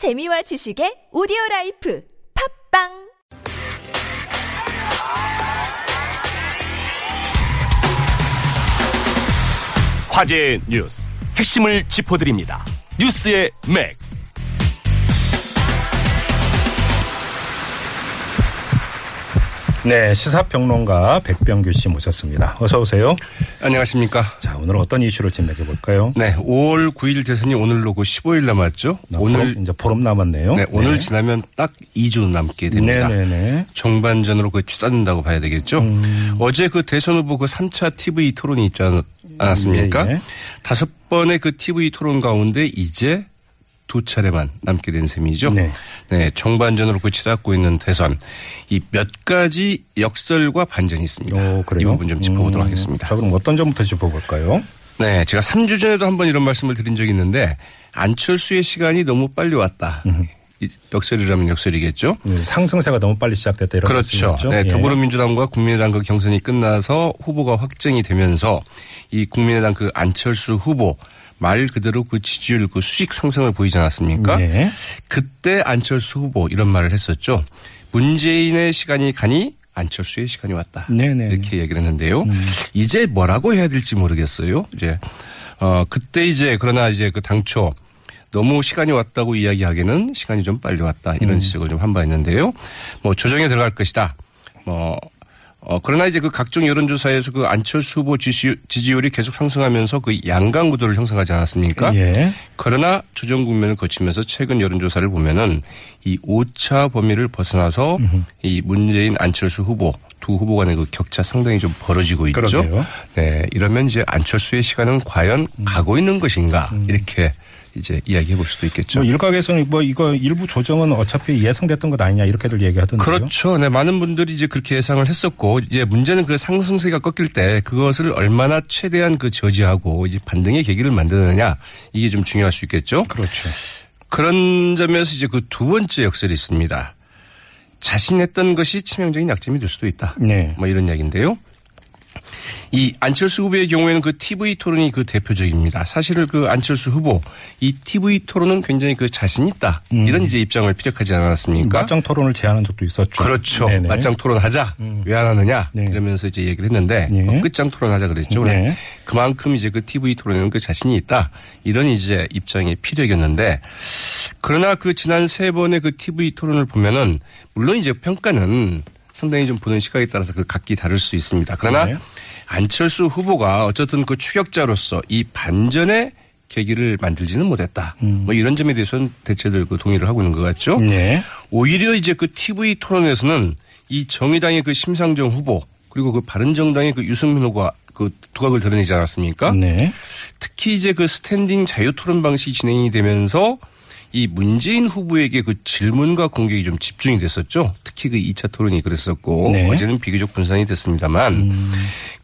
재미와 지식의 오디오 라이프 팟빵 화제의 뉴스 핵심을 짚어드립니다. 뉴스의 맥. 네, 시사평론가 백병규 씨 모셨습니다. 어서 오세요. 안녕하십니까. 자, 오늘 어떤 이슈를 진행해 볼까요? 네, 5월 9일 대선이 오늘로 고 15일 남았죠. 오늘 이제 보름 남았네요. 네, 오늘 지나면 딱 2주 남게 됩니다. 네네네. 종반전으로 그 치닫는다고 봐야 되겠죠. 음. 어제 그 대선 후보 그 3차 TV 토론이 있지 않- 않았습니까? 예, 예. 다섯 번의 그 TV 토론 가운데 이제 두 차례만 남게 된 셈이죠. 네. 네, 종반전으로 그 치닫고 있는 대선 이 몇 가지 역설과 반전이 있습니다. 오? 이 부분 좀 짚어보도록 음, 하겠습니다. 자, 그럼 어떤 점부터 짚어볼까요? 네, 제가 3주 전에도 한번 이런 말씀을 드린 적이 있는데 안철수의 시간이 너무 빨리 왔다. 이 역설이라면 역설이겠죠. 네, 상승세가 너무 빨리 시작됐다 이런 그렇죠. 말씀이죠? 네, 예. 더불어민주당과 국민의당 그 경선이 끝나서 후보가 확정이 되면서 이 국민의당 그 안철수 후보 말 그대로 그 지지율 그 수직 상승을 보이지 않았습니까? 네. 그때 안철수 후보 이런 말을 했었죠. 문재인의 시간이 가니 안철수의 시간이 왔다. 네네. 음. 이렇게 얘기를 했는데요. 이제 뭐라고 해야 될지 모르겠어요. 이제 어 그때 이제 그러나 이제 그 당초 너무 시간이 왔다고 이야기하기에는 시간이 좀 빨리 왔다 이런 음. 지적을 좀 한 바 있는데요. 뭐 조정에 들어갈 것이다. 뭐 어, 그러나 이제 그 각종 여론조사에서 그 안철수 후보 지지, 지지 율이 계속 상승하면서 그 양강 구도를 형성하지 않았습니까? 예. 그러나 조정 국면을 거치면서 최근 여론조사를 보면은 이 오차 범위를 벗어나서 이 문재인 안철수 후보 두 후보 간의 그 격차 상당히 좀 벌어지고 있죠. 그러게요. 네. 이러면 이제 안철수의 시간은 과연 가고 있는 것인가 이렇게 이제 이야기해 볼 수도 있겠죠. 뭐 일각에서는 뭐 이거 일부 조정은 어차피 예상됐던 것 아니냐 이렇게들 얘기하던데요. 그렇죠. 네, 많은 분들이 이제 그렇게 예상을 했었고, 이제 문제는 그 상승세가 꺾일 때 그것을 얼마나 최대한 그 저지하고 이제 반등의 계기를 만드느냐 이게 좀 중요할 수 있겠죠. 그렇죠. 그런 점에서 이제 그 두 번째 역설이 있습니다. 자신했던 것이 치명적인 약점이 될 수도 있다. 네. 뭐 이런 이야기인데요. 이 안철수 후보의 경우에는 그 TV 토론이 그 대표적입니다. 사실은 그 안철수 후보 이 TV 토론은 굉장히 그 자신 있다. 이런 이제 입장을 피력하지 않았습니까? 맞짱 토론을 제안한 적도 있었죠. 그렇죠. 네네. 맞짱 토론하자. 왜안 하느냐. 네. 이러면서 이제 얘기를 했는데 네. 어, 끝장 토론하자 그랬죠. 네. 그만큼 이제 그 TV 토론에는 그 자신이 있다. 이런 이제 입장의 피력이었는데 그러나 그 지난 세 번의 그 TV 토론을 보면은 물론 이제 평가는 상당히 좀 보는 시각에 따라서 그 각기 다를 수 있습니다. 그러나 네. 안철수 후보가 어쨌든 그 추격자로서 이 반전의 계기를 만들지는 못했다. 음. 뭐 이런 점에 대해서는 대체들 그 동의를 하고 있는 것 같죠. 네. 오히려 이제 그 TV 토론에서는 이 정의당의 그 심상정 후보 그리고 그 바른정당의 그 유승민 후보가 그 두각을 드러내지 않았습니까? 네. 특히 이제 그 스탠딩 자유 토론 방식이 진행이 되면서 이 문재인 후보에게 그 질문과 공격이 좀 집중이 됐었죠. 특히 그 2차 토론이 그랬었고 네. 어제는 비교적 분산이 됐습니다만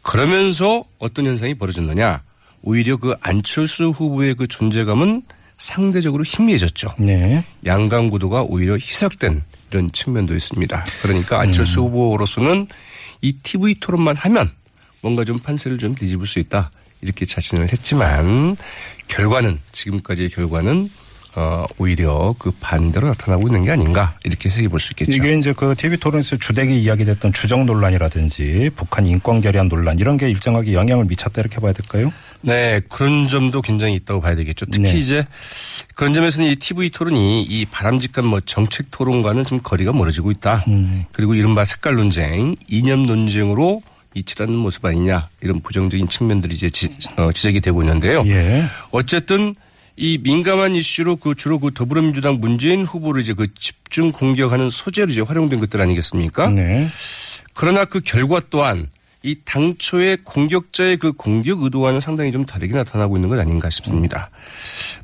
그러면서 어떤 현상이 벌어졌느냐. 오히려 그 안철수 후보의 그 존재감은 상대적으로 희미해졌죠. 네. 양강 구도가 오히려 희석된 이런 측면도 있습니다. 그러니까 안철수 후보로서는 이 TV 토론만 하면 뭔가 좀 판세를 좀 뒤집을 수 있다. 이렇게 자신을 했지만 결과는 지금까지의 결과는 어 오히려 그 반대로 나타나고 있는 게 아닌가 이렇게 해석해 볼 수 있겠죠. 이게 이제 그 TV 토론에서 주되게 이야기됐던 주정 논란이라든지 북한 인권 결의안 논란 이런 게 일정하게 영향을 미쳤다 이렇게 봐야 될까요? 네, 그런 점도 굉장히 있다고 봐야 되겠죠. 특히 네. 이제 그런 점에서는 이 TV 토론이 이 바람직한 뭐 정책 토론과는 좀 거리가 멀어지고 있다. 음. 그리고 이른바 색깔 논쟁, 이념 논쟁으로 이치닫는 모습 아니냐 이런 부정적인 측면들이 이제 지, 어, 지적이 되고 있는데요. 예. 어쨌든 이 민감한 이슈로 그 주로 그 더불어민주당 문재인 후보를 이제 그 집중 공격하는 소재로 이제 활용된 것들 아니겠습니까? 네. 그러나 그 결과 또한 이 당초의 공격자의 그 공격 의도와는 상당히 좀 다르게 나타나고 있는 것 아닌가 싶습니다.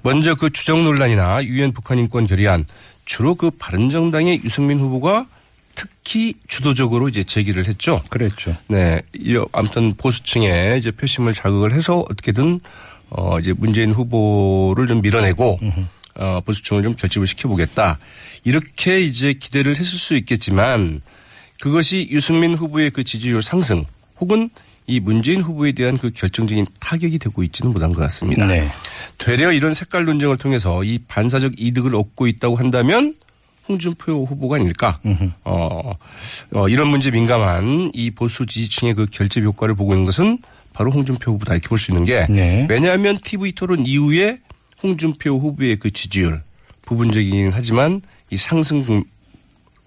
먼저 그 주정 논란이나 유엔 북한 인권 결의안 주로 그 바른정당의 유승민 후보가 특히 주도적으로 이제 제기를 했죠. 그랬죠. 네. 이 아무튼 보수층에 이제 표심을 자극을 해서 어떻게든 어 이제 문재인 후보를 좀 밀어내고 어 보수층을 좀 결집을 시켜보겠다. 이렇게 이제 기대를 했을 수 있겠지만 그것이 유승민 후보의 그 지지율 상승 혹은 이 문재인 후보에 대한 그 결정적인 타격이 되고 있지는 못한 것 같습니다. 네. 되려 이런 색깔 논쟁을 통해서 이 반사적 이득을 얻고 있다고 한다면 홍준표 후보가 아닐까. 어, 어, 이런 문제 민감한 이 보수 지지층의 그 결집 효과를 보고 있는 것은 바로 홍준표 후보다 이렇게 볼 수 있는 게 네. 왜냐하면 TV 토론 이후에 홍준표 후보의 그 지지율 부분적이긴 하지만 이 상승 공-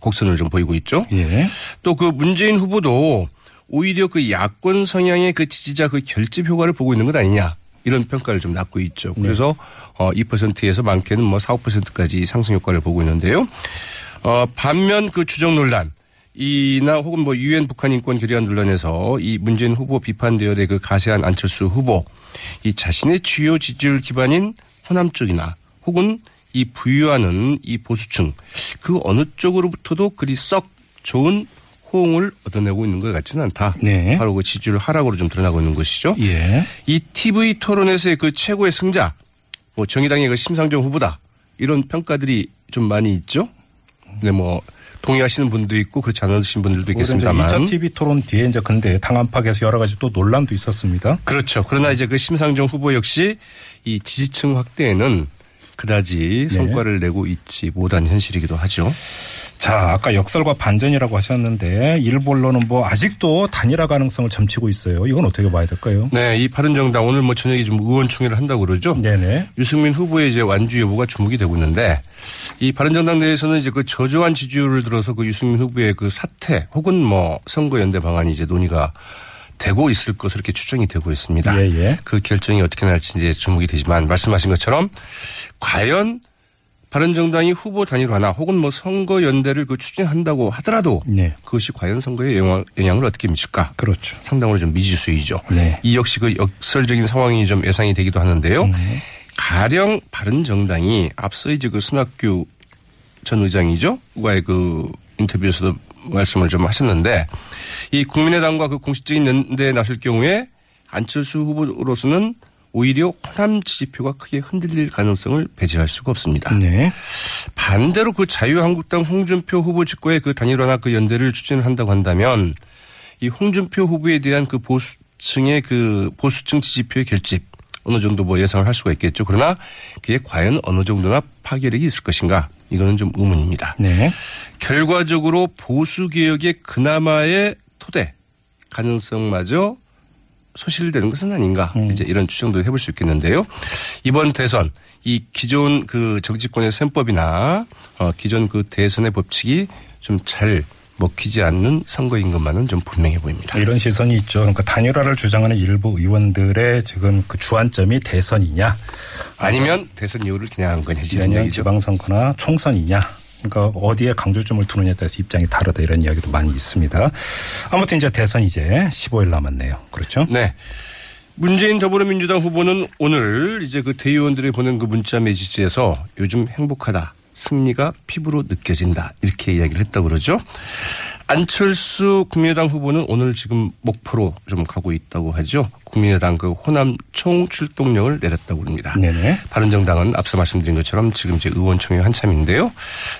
곡선을 좀 보이고 있죠. 예. 또그 문재인 후보도 오히려 그 야권 성향의 그 지지자 그 결집 효과를 보고 있는 것 아니냐. 이런 평가를 좀 낳고 있죠. 그래서 어 2%에서 많게는 뭐 4, 5%까지 상승 효과를 보고 있는데요. 어 반면 그 주적 논란 이나 혹은 뭐 유엔 북한 인권 결의안 논란에서 이 문재인 후보 비판 대열의 그 가세한 안철수 후보 이 자신의 주요 지지율 기반인 호남 쪽이나 혹은 이 부유하는 이 보수층 그 어느 쪽으로부터도 그리 썩 좋은 호응을 얻어내고 있는 것 같지는 않다. 네. 바로 그 지지율 하락으로 좀 드러나고 있는 것이죠. 예. 이 TV 토론에서의 그 최고의 승자, 뭐 정의당의 그 심상정 후보다 이런 평가들이 좀 많이 있죠. 네, 뭐 동의하시는 분도 있고 그렇지 않으신 분들도 있겠습니다만. 2차 TV 토론 뒤에 이제 근데 당 안팎에서 여러 가지 또 논란도 있었습니다. 그렇죠. 그러나 이제 그 심상정 후보 역시 이 지지층 확대에는 그다지 네. 성과를 내고 있지 못한 현실이기도 하죠. 자, 아까 역설과 반전이라고 하셨는데 일부 언론은 뭐 아직도 단일화 가능성을 점치고 있어요. 이건 어떻게 봐야 될까요? 네, 이 바른정당 오늘 뭐 저녁에 좀 의원총회를 한다고 그러죠. 네네. 유승민 후보의 이제 완주 여부가 주목이 되고 있는데 이 바른정당 내에서는 이제 그 저조한 지지율을 들어서 그 유승민 후보의 그 사퇴 혹은 뭐 선거 연대 방안이 이제 논의가 되고 있을 것으로 이렇게 추정이 되고 있습니다. 예, 예. 그 결정이 어떻게 날지 이제 주목이 되지만 말씀하신 것처럼 과연 바른 정당이 후보 단일화나 혹은 뭐 선거 연대를 그 추진한다고 하더라도 네. 그것이 과연 선거에 영향, 영향 을 어떻게 미칠까? 그렇죠. 상당으로 좀 미지수이죠. 네. 이 역시 그 역설적인 상황이 좀 예상이 되기도 하는데요. 음. 가령 바른 정당이 앞서 이제 그 손학규 전 의장이죠. 과의 그 인터뷰에서도 말씀을 좀 하셨는데 이 국민의당과 그 공식적인 연대에 나설 경우에 안철수 후보로서는 오히려 호남 지지표가 크게 흔들릴 가능성을 배제할 수가 없습니다. 네. 반대로 그 자유한국당 홍준표 후보 측과의 그 단일화나 그 연대를 추진한다고 한다면 이 홍준표 후보에 대한 그 보수층의 그 보수층 지지표의 결집 어느 정도 뭐 예상을 할 수가 있겠죠. 그러나 그게 과연 어느 정도나 파괴력이 있을 것인가 이거는 좀 의문입니다. 네. 결과적으로 보수 개혁의 그나마의 토대 가능성마저 소실되는 것은 아닌가 이제 이런 추정도 해볼 수 있겠는데요. 이번 대선 이 기존 그 정치권의 셈법이나 어 기존 그 대선의 법칙이 좀잘 먹히지 않는 선거인 것만은 좀 분명해 보입니다. 이런 시선이 있죠. 그러니까 단일화를 주장하는 일부 의원들의 지금 그 주안점이 대선이냐, 아니면 대선 이후를 겨냥한 거냐 이런 내년 얘기죠. 지방선거나 총선이냐. 그러니까 어디에 강조점을 두느냐에 따라서 입장이 다르다 이런 이야기도 많이 있습니다. 아무튼 이제 대선 이제 15일 남았네요. 그렇죠? 네. 문재인 더불어민주당 후보는 오늘 이제 그 대의원들이 보낸 그 문자 메시지에서 요즘 행복하다. 승리가 피부로 느껴진다. 이렇게 이야기를 했다고 그러죠. 안철수 국민의당 후보는 오늘 지금 목포로 좀 가고 있다고 하죠. 국민의당 그 호남 총 출동령을 내렸다고 합니다. 네네. 바른정당은 앞서 말씀드린 것처럼 지금 이제 의원총회 한참인데요.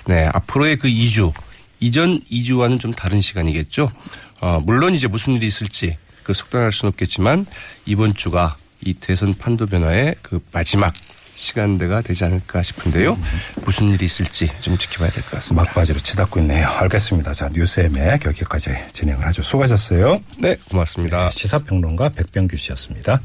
네, 앞으로의 그 2주, 이전 2주와는 좀 다른 시간이겠죠. 어, 물론 이제 무슨 일이 있을지 그 속단할 수는 없겠지만 이번 주가 이 대선 판도 변화의 그 마지막 시간대가 되지 않을까 싶은데요. 무슨 일이 있을지 좀 지켜봐야 될 것 같습니다. 막바지로 치닫고 있네요. 알겠습니다. 자, 뉴스엠의 여기까지 진행을 하죠. 수고하셨어요. 네, 고맙습니다. 시사평론가 백병규 씨였습니다.